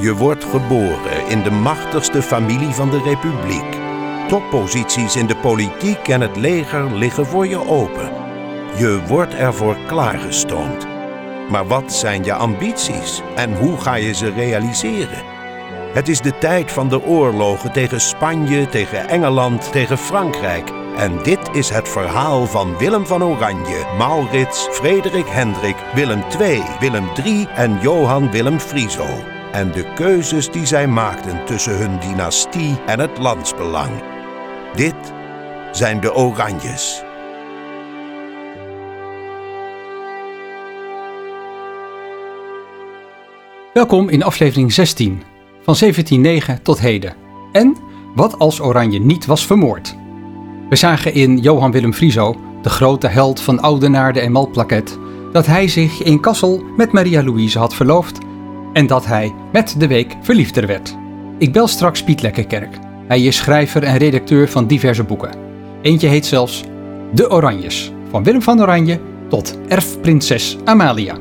Je wordt geboren in de machtigste familie van de Republiek. Topposities in de politiek en het leger liggen voor je open. Je wordt ervoor klaargestoomd. Maar wat zijn je ambities en hoe ga je ze realiseren? Het is de tijd van de oorlogen tegen Spanje, tegen Engeland, tegen Frankrijk. En dit is het verhaal van Willem van Oranje, Maurits, Frederik Hendrik, Willem II, Willem III en Johan Willem Frieso. En de keuzes die zij maakten tussen hun dynastie en het landsbelang. Dit zijn de Oranjes. Welkom in aflevering 16 van 1709 tot heden. En wat als Oranje niet was vermoord? We zagen in Johan Willem Frieso, de grote held van Oudenaarde en Malplaquet, dat hij zich in Kassel met Maria Louise had verloofd en dat hij met de week verliefder werd. Ik bel straks Piet Lekkerkerk. Hij is schrijver en redacteur van diverse boeken. Eentje heet zelfs De Oranjes, van Willem van Oranje tot erfprinses Amalia.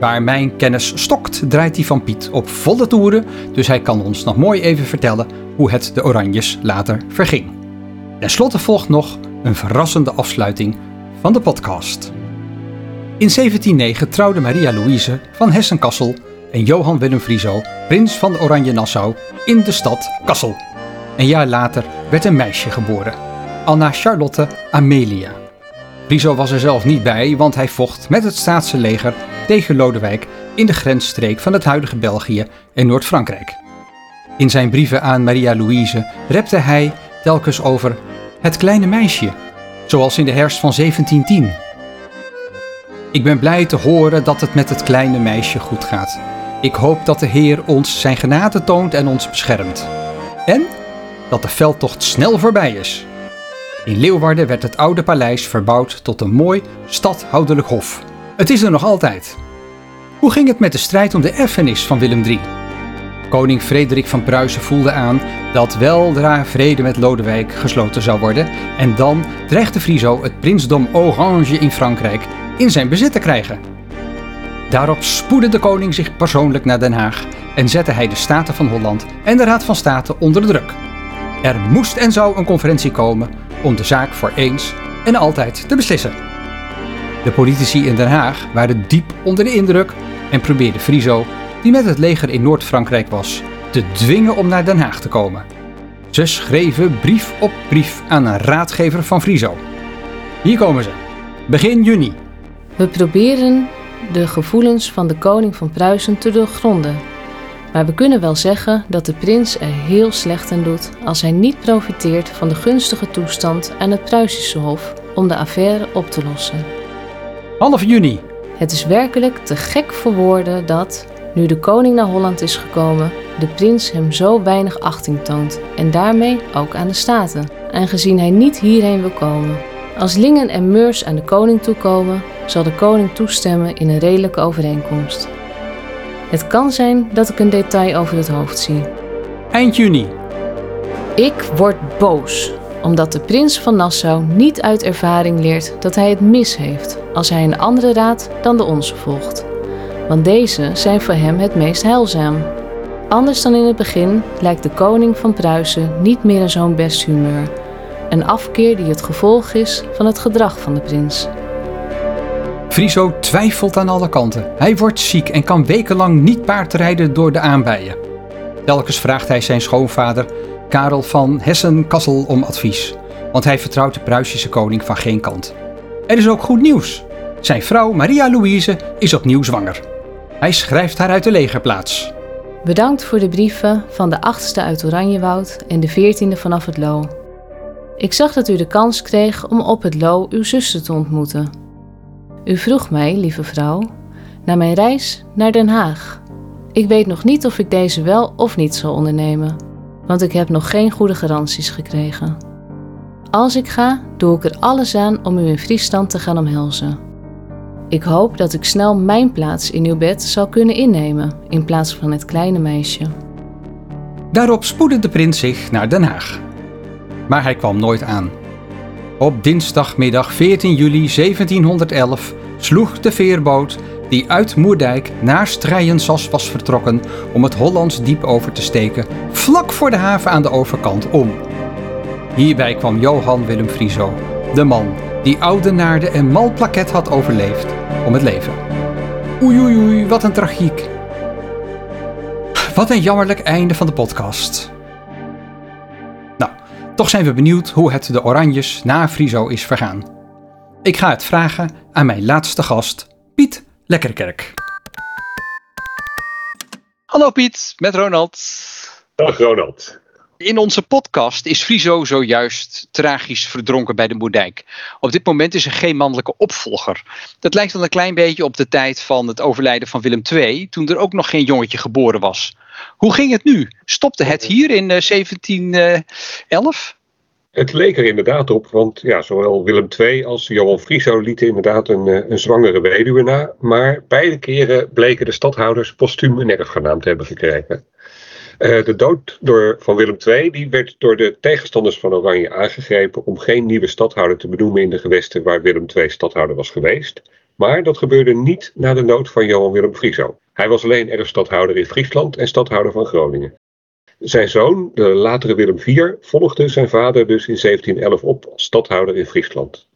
Waar mijn kennis stokt, draait hij van Piet op volle toeren, dus hij kan ons nog mooi even vertellen hoe het de Oranjes later verging. Ten slotte volgt nog een verrassende afsluiting van de podcast. In 1709 trouwde Maria Louise van Hessen-Kassel en Johan Willem Frieso, prins van Oranje-Nassau, in de stad Kassel. Een jaar later werd een meisje geboren, Anna Charlotte Amelia. Frieso was er zelf niet bij, want hij vocht met het staatse leger tegen Lodewijk in de grensstreek van het huidige België en Noord-Frankrijk. In zijn brieven aan Maria Louise repte hij telkens over het kleine meisje, zoals in de herfst van 1710. Ik ben blij te horen dat het met het kleine meisje goed gaat. Ik hoop dat de Heer ons zijn genade toont en ons beschermt. En dat de veldtocht snel voorbij is. In Leeuwarden werd het oude paleis verbouwd tot een mooi stadhoudelijk hof. Het is er nog altijd. Hoe ging het met de strijd om de erfenis van Willem III? Koning Frederik van Pruisen voelde aan dat weldra vrede met Lodewijk gesloten zou worden en dan dreigde Friso het prinsdom Orange in Frankrijk in zijn bezit te krijgen. Daarop spoedde de koning zich persoonlijk naar Den Haag en zette hij de Staten van Holland en de Raad van State onder de druk. Er moest en zou een conferentie komen om de zaak voor eens en altijd te beslissen. De politici in Den Haag waren diep onder de indruk en probeerden Friso, die met het leger in Noord-Frankrijk was, te dwingen om naar Den Haag te komen. Ze schreven brief op brief aan een raadgever van Friso. Hier komen ze. Begin juni. We proberen de gevoelens van de koning van Pruisen te doorgronden. Maar we kunnen wel zeggen dat de prins er heel slecht aan doet als hij niet profiteert van de gunstige toestand aan het Pruisische Hof om de affaire op te lossen. Half juni. Het is werkelijk te gek voor woorden dat, nu de koning naar Holland is gekomen, de prins hem zo weinig achting toont en daarmee ook aan de staten, aangezien hij niet hierheen wil komen. Als Lingen en Meurs aan de koning toekomen, zal de koning toestemmen in een redelijke overeenkomst. Het kan zijn dat ik een detail over het hoofd zie. Eind juni. Ik word boos, omdat de prins van Nassau niet uit ervaring leert dat hij het mis heeft als hij een andere raad dan de onze volgt. Want deze zijn voor hem het meest heilzaam. Anders dan in het begin lijkt de koning van Pruisen niet meer in zo'n best humeur. Een afkeer die het gevolg is van het gedrag van de prins. Friso twijfelt aan alle kanten. Hij wordt ziek en kan wekenlang niet paardrijden door de aanbijen. Telkens vraagt hij zijn schoonvader Karel van Hessen-Kassel om advies, want hij vertrouwt de Pruisische koning van geen kant. Er is ook goed nieuws. Zijn vrouw Maria Louise is opnieuw zwanger. Hij schrijft haar uit de legerplaats. Bedankt voor de brieven van de 8e uit Oranjewoud en de 14e vanaf het Loo. Ik zag dat u de kans kreeg om op het Loo uw zuster te ontmoeten. U vroeg mij, lieve vrouw, naar mijn reis naar Den Haag. Ik weet nog niet of ik deze wel of niet zal ondernemen, want ik heb nog geen goede garanties gekregen. Als ik ga, doe ik er alles aan om u in Friesland te gaan omhelzen. Ik hoop dat ik snel mijn plaats in uw bed zal kunnen innemen in plaats van het kleine meisje. Daarop spoedde de prins zich naar Den Haag. Maar hij kwam nooit aan. Op dinsdagmiddag 14 juli 1711 sloeg de veerboot die uit Moerdijk naar Strijensas was vertrokken om het Hollands diep over te steken, vlak voor de haven aan de overkant om. Hierbij kwam Johan Willem Frieso, de man die Oudenaarde en Malplaket had overleefd, om het leven. Oei oei oei, wat een tragiek. Wat een jammerlijk einde van de podcast. Toch zijn we benieuwd hoe het de Oranjes na Friso is vergaan. Ik ga het vragen aan mijn laatste gast, Piet Lekkerkerk. Hallo Piet, met Ronald. Dag Ronald. In onze podcast is Friso zojuist tragisch verdronken bij de Moerdijk. Op dit moment is er geen mannelijke opvolger. Dat lijkt dan een klein beetje op de tijd van het overlijden van Willem II, toen er ook nog geen jongetje geboren was. Hoe ging het nu? Stopte het hier in 1711? Het leek er inderdaad op, want ja, zowel Willem II als Johan Frieso lieten inderdaad een, eh, een zwangere weduwe na. Maar beide keren bleken de stadhouders postuum een erfgenaam te hebben gekregen. Uh, de dood door, van Willem II die werd door de tegenstanders van Oranje aangegrepen om geen nieuwe stadhouder te benoemen in de gewesten waar Willem II stadhouder was geweest. Maar dat gebeurde niet na de dood van Johan Willem Frieso. Hij was alleen erfstadhouder in Friesland en stadhouder van Groningen. Zijn zoon, de latere Willem IV, volgde zijn vader dus in 1711 op als stadhouder in Friesland.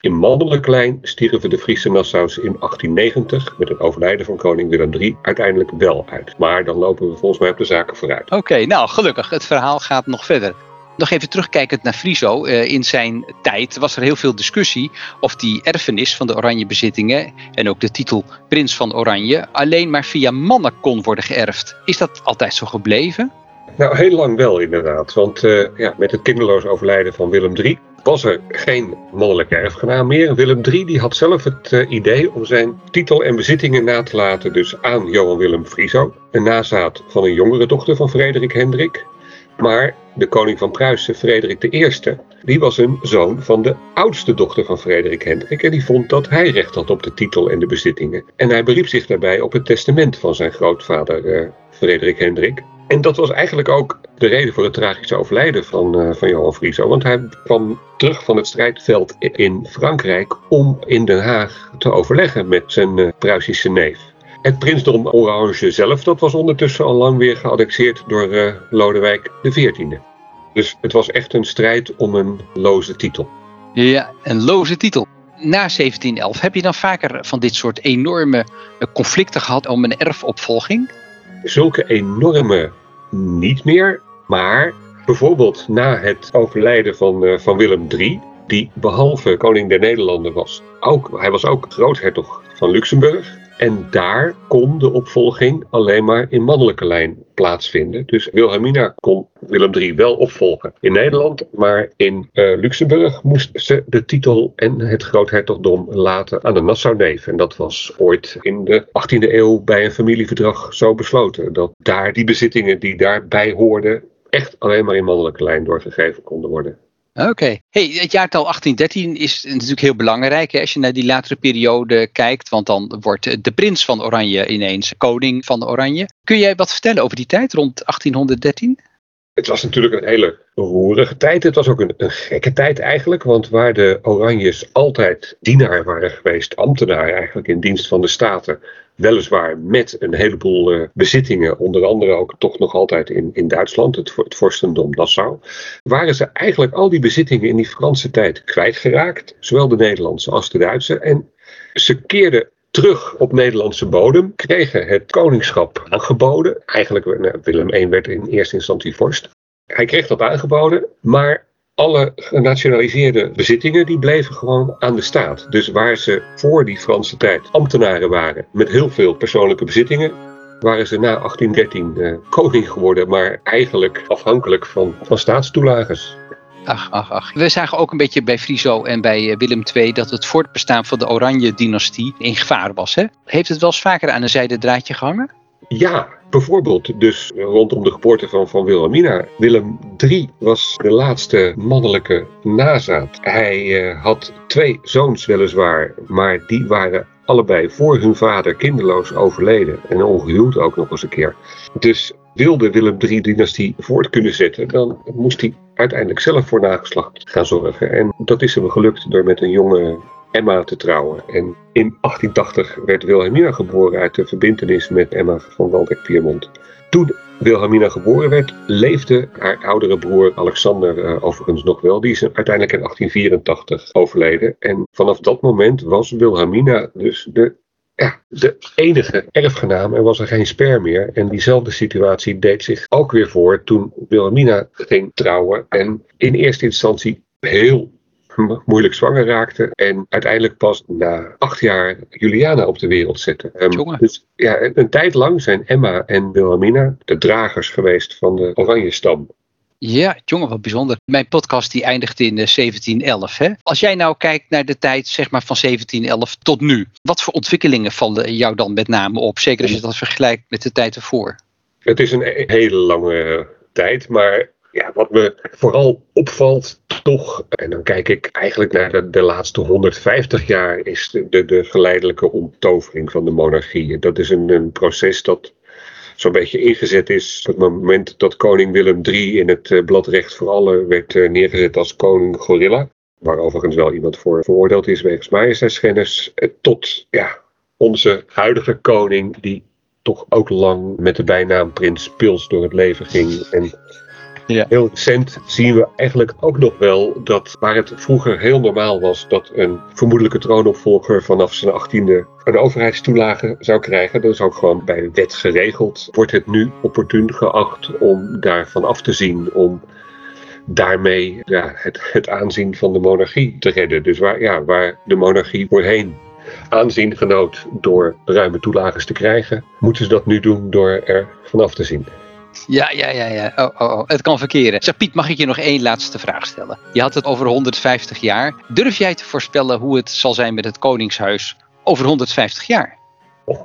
In mannelijke lijn stierven de Friese Nassaus in 1890 met het overlijden van koning Willem III uiteindelijk wel uit. Maar dan lopen we volgens mij op de zaken vooruit. Oké, nou gelukkig. Het verhaal gaat nog verder. Nog even terugkijkend naar Friso. Uh, in zijn tijd was er heel veel discussie of die erfenis van de oranje bezittingen en ook de titel prins van Oranje alleen maar via mannen kon worden geërfd. Is dat altijd zo gebleven? Nou, heel lang wel inderdaad. Want uh, ja, met het kinderloos overlijden van Willem III was er geen mannelijke erfgenaam meer. Willem III die had zelf het uh, idee om zijn titel en bezittingen na te laten dus aan Johan Willem Frieso. Een nazaat van een jongere dochter van Frederik Hendrik. Maar de koning van Pruisen, Frederik I, die was een zoon van de oudste dochter van Frederik Hendrik. En die vond dat hij recht had op de titel en de bezittingen. En hij beriep zich daarbij op het testament van zijn grootvader uh, Frederik Hendrik. En dat was eigenlijk ook de reden voor het tragische overlijden van, uh, van Johan Frieso. Want hij kwam terug van het strijdveld in Frankrijk om in Den Haag te overleggen met zijn uh, Pruisische neef. Het prinsdom Orange zelf, dat was ondertussen al lang weer geannexeerd door uh, Lodewijk XIV. Dus het was echt een strijd om een loze titel. Ja, een loze titel. Na 1711 heb je dan vaker van dit soort enorme conflicten gehad om een erfopvolging? Zulke enorme niet meer, maar bijvoorbeeld na het overlijden van, uh, van Willem III, die behalve koning der Nederlanden was, ook, hij was ook groothertog van Luxemburg. En daar kon de opvolging alleen maar in mannelijke lijn plaatsvinden. Dus Wilhelmina kon Willem III wel opvolgen in Nederland, maar in uh, Luxemburg moest ze de titel en het groothertogdom laten aan de Nassau-neef. En dat was ooit in de 18e eeuw bij een familieverdrag zo besloten. Dat daar die bezittingen die daarbij hoorden echt alleen maar in mannelijke lijn doorgegeven konden worden. Oké. Hey, het jaartal 1813 is natuurlijk heel belangrijk hè, als je naar die latere periode kijkt. Want dan wordt de prins van Oranje ineens koning van Oranje. Kun jij wat vertellen over die tijd rond 1813? Het was natuurlijk een hele roerige tijd. Het was ook een, gekke tijd eigenlijk. Want waar de Oranjes altijd dienaar waren geweest, ambtenaar eigenlijk in dienst van de Staten. Weliswaar met een heleboel uh, bezittingen, onder andere ook toch nog altijd in, in Duitsland, het, het vorstendom Nassau. Waren ze eigenlijk al die bezittingen in die Franse tijd kwijtgeraakt. Zowel de Nederlandse als de Duitse. En ze keerden terug op Nederlandse bodem, kregen het koningschap aangeboden. Eigenlijk, nou, Willem I werd in eerste instantie vorst. Hij kreeg dat aangeboden, maar alle genationaliseerde bezittingen die bleven gewoon aan de staat. Dus waar ze voor die Franse tijd ambtenaren waren met heel veel persoonlijke bezittingen, waren ze na 1813 uh, koning geworden, maar eigenlijk afhankelijk van, van. Ach, ach, ach. We zagen ook een beetje bij Friso en bij Willem II dat het voortbestaan van de Oranje-dynastie in gevaar was. Hè? Heeft het wel eens vaker aan een zijden draadje gehangen? Ja, bijvoorbeeld dus rondom de geboorte van, van Wilhelmina. Willem III was de laatste mannelijke nazaat. Hij uh, had twee zoons weliswaar, maar die waren allebei voor hun vader kinderloos overleden. En ongehuwd ook nog eens een keer. Dus wilde Willem III-dynastie voort kunnen zetten, dan moest hij uiteindelijk zelf voor nageslacht gaan zorgen. En dat is hem gelukt door met een jonge Emma te trouwen. En in 1880 werd Wilhelmina geboren uit de verbintenis met Emma van Waldeck-Piermont. Toen Wilhelmina geboren werd, leefde haar oudere broer Alexander uh, overigens nog wel. Die is uiteindelijk in 1884 overleden. En vanaf dat moment was Wilhelmina dus de, ja, de enige erfgenaam. Er was er geen sper meer. En diezelfde situatie deed zich ook weer voor toen Wilhelmina ging trouwen. En in eerste instantie heel moeilijk zwanger raakte. En uiteindelijk pas na acht jaar Juliana op de wereld zette. Um, dus ja, een, tijd lang zijn Emma en Wilhelmina de dragers geweest van de Oranje stam. Ja, jongen, wat bijzonder. Mijn podcast die eindigt in 1711. Hè? Als jij nou kijkt naar de tijd zeg maar, van 1711 tot nu. Wat voor ontwikkelingen vallen jou dan met name op? Zeker als je dat vergelijkt met de tijd ervoor. Het is een hele lange tijd, maar ja, wat me vooral opvalt, toch, en dan kijk ik eigenlijk naar de, laatste 150 jaar, is de, de, de, geleidelijke onttovering van de monarchie. Dat is een proces dat zo'n beetje ingezet is. Op het moment dat koning Willem III in het uh, blad Recht voor Allen werd uh, neergezet als koning gorilla. Waar overigens wel iemand voor veroordeeld is wegens majesteitsschennis. Uh, tot ja, onze huidige koning, die toch ook lang met de bijnaam Prins Pils door het leven ging. En ja. Heel recent zien we eigenlijk ook nog wel dat waar het vroeger heel normaal was dat een vermoedelijke troonopvolger vanaf zijn achttiende een overheidstoelage zou krijgen, dat is ook gewoon bij de wet geregeld, wordt het nu opportun geacht om daarvan af te zien, om daarmee ja, het, het aanzien van de monarchie te redden. Dus waar, ja, waar de monarchie voorheen aanzien genoot door ruime toelages te krijgen, moeten ze dat nu doen door er vanaf te zien. Ja, ja, ja, ja. Oh, oh, oh. Het kan verkeren. Zeg Piet, mag ik je nog één laatste vraag stellen? Je had het over 150 jaar. Durf jij te voorspellen hoe het zal zijn met het Koningshuis over 150 jaar?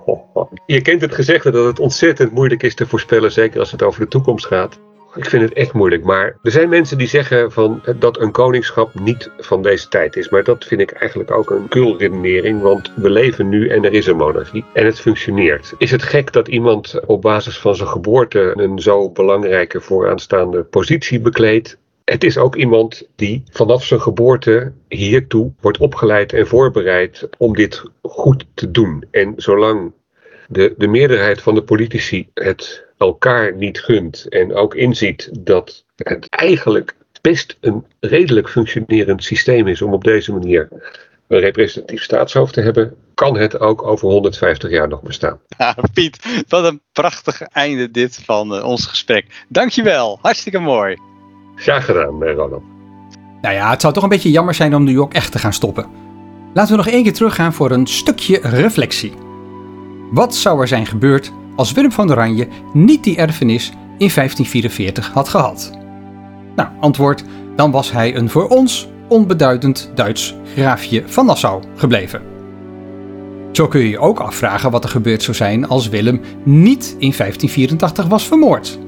Je kent het gezegde dat het ontzettend moeilijk is te voorspellen, zeker als het over de toekomst gaat. Ik vind het echt moeilijk. Maar er zijn mensen die zeggen van, dat een koningschap niet van deze tijd is. Maar dat vind ik eigenlijk ook een kulredenering. Want we leven nu en er is een monarchie. En het functioneert. Is het gek dat iemand op basis van zijn geboorte een zo belangrijke vooraanstaande positie bekleedt? Het is ook iemand die vanaf zijn geboorte hiertoe wordt opgeleid en voorbereid om dit goed te doen. En zolang de, de meerderheid van de politici het elkaar niet gunt en ook inziet dat het eigenlijk best een redelijk functionerend systeem is om op deze manier een representatief staatshoofd te hebben, kan het ook over 150 jaar nog bestaan. Ja, Piet, wat een prachtig einde dit van uh, ons gesprek. Dankjewel, hartstikke mooi. Graag gedaan, eh, Ronald. Nou ja, het zou toch een beetje jammer zijn om nu ook echt te gaan stoppen. Laten we nog één keer teruggaan voor een stukje reflectie. Wat zou er zijn gebeurd als Willem van Oranje niet die erfenis in 1544 had gehad? Nou, antwoord, dan was hij een voor ons onbeduidend Duits graafje van Nassau gebleven. Zo kun je je ook afvragen wat er gebeurd zou zijn als Willem niet in 1584 was vermoord.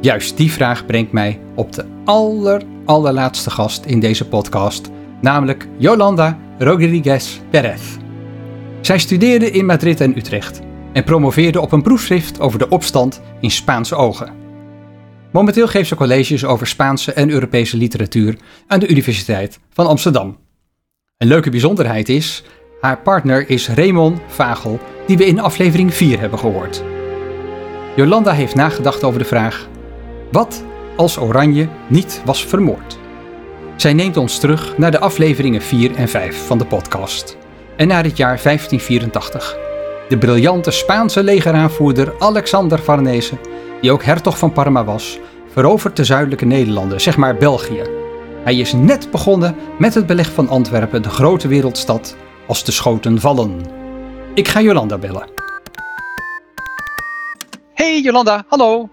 Juist die vraag brengt mij op de aller, allerlaatste gast in deze podcast, namelijk Yolanda Rodriguez Perez. Zij studeerde in Madrid en Utrecht en promoveerde op een proefschrift over de opstand in Spaanse ogen. Momenteel geeft ze colleges over Spaanse en Europese literatuur aan de Universiteit van Amsterdam. Een leuke bijzonderheid is, haar partner is Raymond Vagel, die we in aflevering 4 hebben gehoord. Jolanda heeft nagedacht over de vraag: wat als Oranje niet was vermoord? Zij neemt ons terug naar de afleveringen 4 en 5 van de podcast en naar het jaar 1584. De briljante Spaanse legeraanvoerder Alexander Farnese, die ook hertog van Parma was, verovert de zuidelijke Nederlanden, zeg maar België. Hij is net begonnen met het beleg van Antwerpen, de grote wereldstad, als de schoten vallen. Ik ga Jolanda bellen. Hey Jolanda, hallo.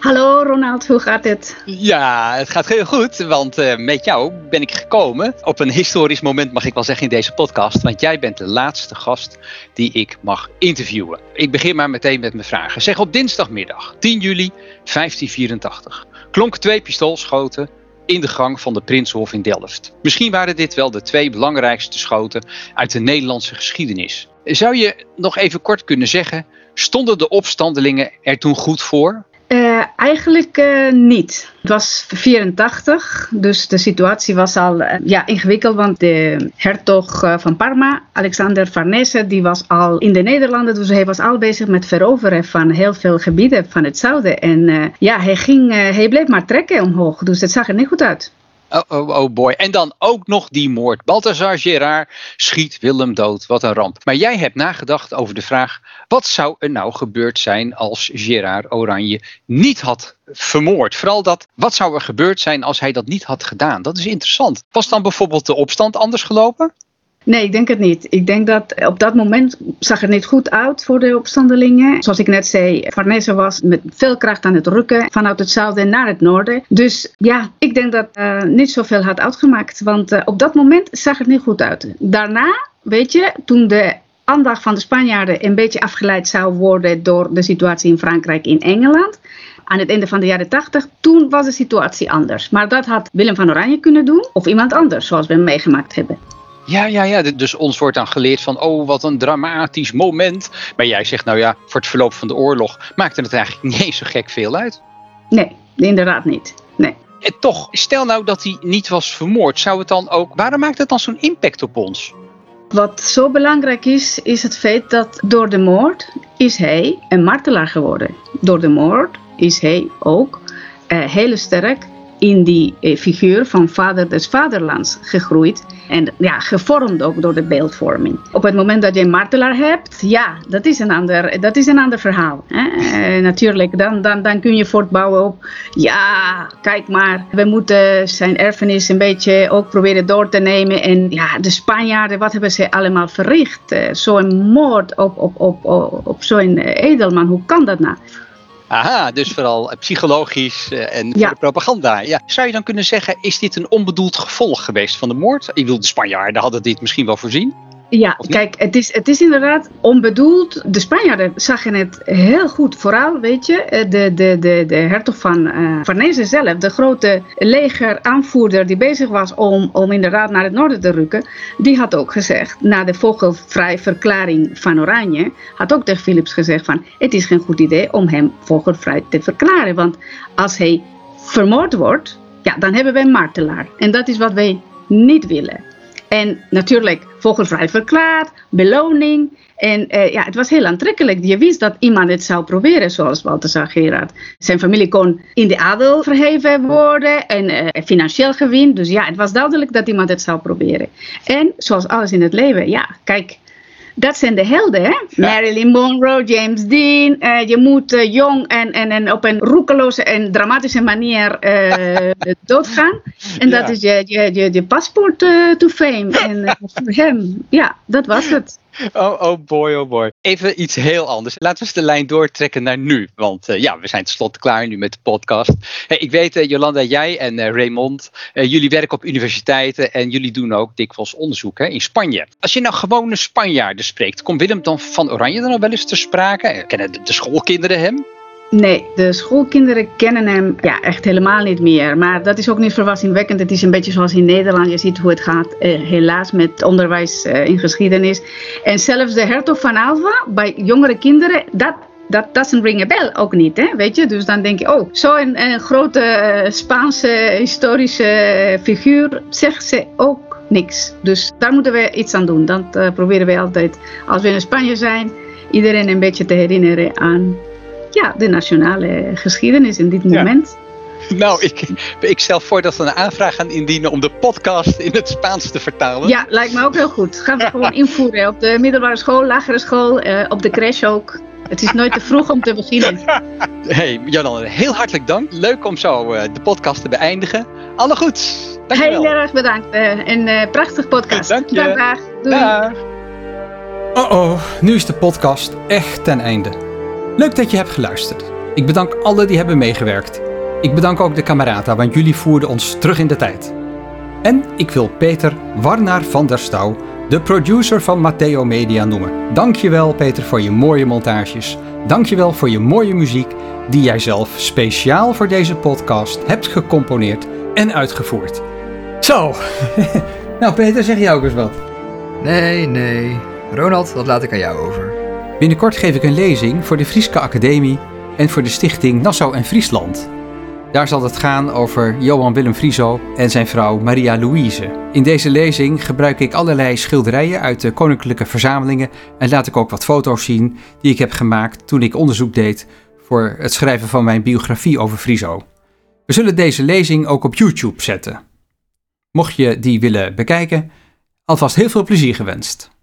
Hallo Ronald, hoe gaat het? Ja, het gaat heel goed, want uh, met jou ben ik gekomen op een historisch moment, mag ik wel zeggen, in deze podcast. Want jij bent de laatste gast die ik mag interviewen. Ik begin maar meteen met mijn vragen. Zeg, op dinsdagmiddag, 10 juli 1584, klonken twee pistoolschoten in de gang van de Prinshof in Delft. Misschien waren dit wel de twee belangrijkste schoten uit de Nederlandse geschiedenis. Zou je nog even kort kunnen zeggen, stonden de opstandelingen er toen goed voor? Uh, eigenlijk uh, niet. Het was 84, dus de situatie was al uh, ja, ingewikkeld, want de hertog van Parma, Alexander Farnese, die was al in de Nederlanden, dus hij was al bezig met veroveren van heel veel gebieden van het zuiden. En ja, hij, ging, hij bleef maar trekken omhoog, dus het zag er niet goed uit. Oh, oh, oh boy. En dan ook nog die moord. Balthazar Gerard schiet Willem dood. Wat een ramp. Maar jij hebt nagedacht over de vraag: wat zou er nou gebeurd zijn als Gerard Oranje niet had vermoord? Vooral dat, wat zou er gebeurd zijn als hij dat niet had gedaan? Dat is interessant. Was dan bijvoorbeeld de opstand anders gelopen? Nee, ik denk het niet. Ik denk dat op dat moment zag het niet goed uit voor de opstandelingen. Zoals ik net zei, Farnese was met veel kracht aan het rukken vanuit het zuiden naar het noorden. Dus ja, ik denk dat uh, niet zoveel had uitgemaakt. Want uh, op dat moment zag het niet goed uit. Daarna, weet je, toen de aandacht van de Spanjaarden een beetje afgeleid zou worden door de situatie in Frankrijk en Engeland aan het einde van de jaren 80, toen was de situatie anders. Maar dat had Willem van Oranje kunnen doen of iemand anders, zoals we hem meegemaakt hebben. Ja, ja, ja. Dus ons wordt dan geleerd van, oh, wat een dramatisch moment. Maar jij zegt, nou ja, voor het verloop van de oorlog maakte het eigenlijk niet eens zo gek veel uit. Nee, inderdaad niet. Nee. En toch, stel nou dat hij niet was vermoord, zou het dan ook, waarom maakt het dan zo'n impact op ons? Wat zo belangrijk is, is het feit dat door de moord is hij een martelaar geworden. Door de moord is hij ook uh, heel sterk in die uh, figuur van vader des vaderlands gegroeid. En ja, gevormd ook door de beeldvorming. Op het moment dat je een martelaar hebt, ja, dat is een ander, dat is een ander verhaal. Hè? Uh, natuurlijk, dan, dan, dan kun je voortbouwen op, ja, kijk maar, we moeten zijn erfenis een beetje ook proberen door te nemen. En ja, de Spanjaarden, wat hebben ze allemaal verricht? Uh, zo'n moord op, op, op, op zo'n edelman, hoe kan dat nou? Aha, dus vooral psychologisch eh, en ja. propaganda. Ja. Zou je dan kunnen zeggen, is dit een onbedoeld gevolg geweest van de moord? Ik bedoel, de Spanjaarden hadden dit misschien wel voorzien. Ja, kijk, het is, het is inderdaad onbedoeld. De Spanjaarden zagen het heel goed. Vooral, weet je, eh, de, de, de, de hertog van uh, Farnese zelf, de grote legeraanvoerder die bezig was om, om inderdaad naar het noorden te rukken, die had ook gezegd, na de vogelvrij verklaring van Oranje, had ook tegen Philips gezegd van, het is geen goed idee om hem vogelvrij te verklaren. Want als hij vermoord wordt, ja, dan hebben wij een martelaar. En dat is wat wij niet willen. En natuurlijk vogelvrij verklaard, beloning. En uh, ja, het was heel aantrekkelijk. Je wist dat iemand het zou proberen, zoals Balthasar Gerard. Zijn familie kon in de adel verheven worden en uh, financieel gewin. Dus ja, het was duidelijk dat iemand het zou proberen. En zoals alles in het leven, ja, kijk, dat zijn de helden, hè? Marilyn Monroe, James Dean. Uh, je moet uh, jong en, en, en op een roekeloze en dramatische manier uh, doodgaan. En ja. dat is je, je, je, je paspoort to fame. En voor hem, ja, dat was het. Oh, oh boy, oh boy. Even iets heel anders. Laten we eens de lijn doortrekken naar nu. Want uh, ja, we zijn tenslotte klaar nu met de podcast. Hey, ik weet, uh, Jolanda, jij en uh, Raymond, jullie werken op universiteiten en jullie doen ook dikwijls onderzoek hè, in Spanje. Als je nou gewone Spanjaarden spreekt, komt Willem dan van Oranje dan nog wel eens te sprake? Kennen de schoolkinderen hem? Nee, de schoolkinderen kennen hem ja, echt helemaal niet meer. Maar dat is ook niet verrassingwekkend. Het is een beetje zoals in Nederland. Je ziet hoe het gaat, eh, helaas, met onderwijs eh, in geschiedenis. En zelfs de hertog van Alva, bij jongere kinderen, dat dat doesn't ring a ook niet, hè, weet je. Dus dan denk je, oh, zo'n grote uh, Spaanse historische figuur zegt ze ook niks. Dus daar moeten we iets aan doen. Dat uh, proberen we altijd, als we in Spanje zijn, iedereen een beetje te herinneren aan ja, de nationale geschiedenis in dit moment. Nou, ik, ik stel voor dat we een aanvraag gaan indienen om de podcast in het Spaans te vertalen. Ja, lijkt me ook heel goed. Gaan we gewoon invoeren op de middelbare school, lagere school, uh, op de crash ook. Het is nooit te vroeg om te beginnen. Hey, Jan, heel hartelijk dank. Leuk om zo uh, de podcast te beëindigen. Alle goed. Heel erg bedankt. Uh, een prachtig podcast. Dank je. Dag. Doei. Dag. Oh oh, nu is de podcast echt ten einde. Leuk dat je hebt geluisterd. Ik bedank alle die hebben meegewerkt. Ik bedank ook de Camerata, want jullie voerden ons terug in de tijd. En ik wil Peter Warnaar van der Stouw, de producer van Matteo Media, noemen. Dankjewel Peter voor je mooie montages. Dankjewel voor je mooie muziek die jij zelf speciaal voor deze podcast hebt gecomponeerd en uitgevoerd. Zo, nou Peter, zeg jij ook eens wat? Nee, nee. Ronald, dat laat ik aan jou over. Binnenkort geef ik een lezing voor de Frieske Academie en voor de stichting Nassau en Friesland. Daar zal het gaan over Johan Willem Frieso en zijn vrouw Maria Louise. In deze lezing gebruik ik allerlei schilderijen uit de koninklijke verzamelingen en laat ik ook wat foto's zien die ik heb gemaakt toen ik onderzoek deed voor het schrijven van mijn biografie over Frieso. We zullen deze lezing ook op YouTube zetten. Mocht je die willen bekijken, alvast heel veel plezier gewenst.